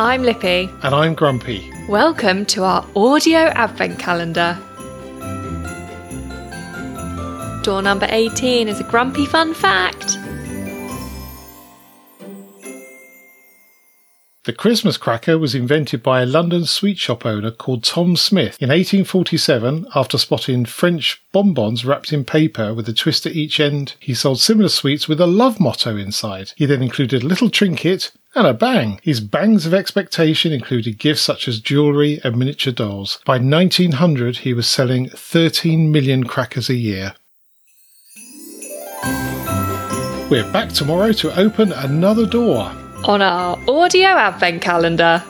I'm Lippy. And I'm Grumpy. Welcome to our audio advent calendar. Door number 18 is a grumpy fun fact. The Christmas cracker was invented by a London sweet shop owner called Tom Smith in 1847 after spotting French bonbons wrapped in paper with a twist at each end. He sold similar sweets with a love motto inside. He then included a little trinket and a bang. His bangs of expectation included gifts such as jewellery and miniature dolls. By 1900, he was selling 13 million crackers a year. We're back tomorrow to open another door on our audio advent calendar.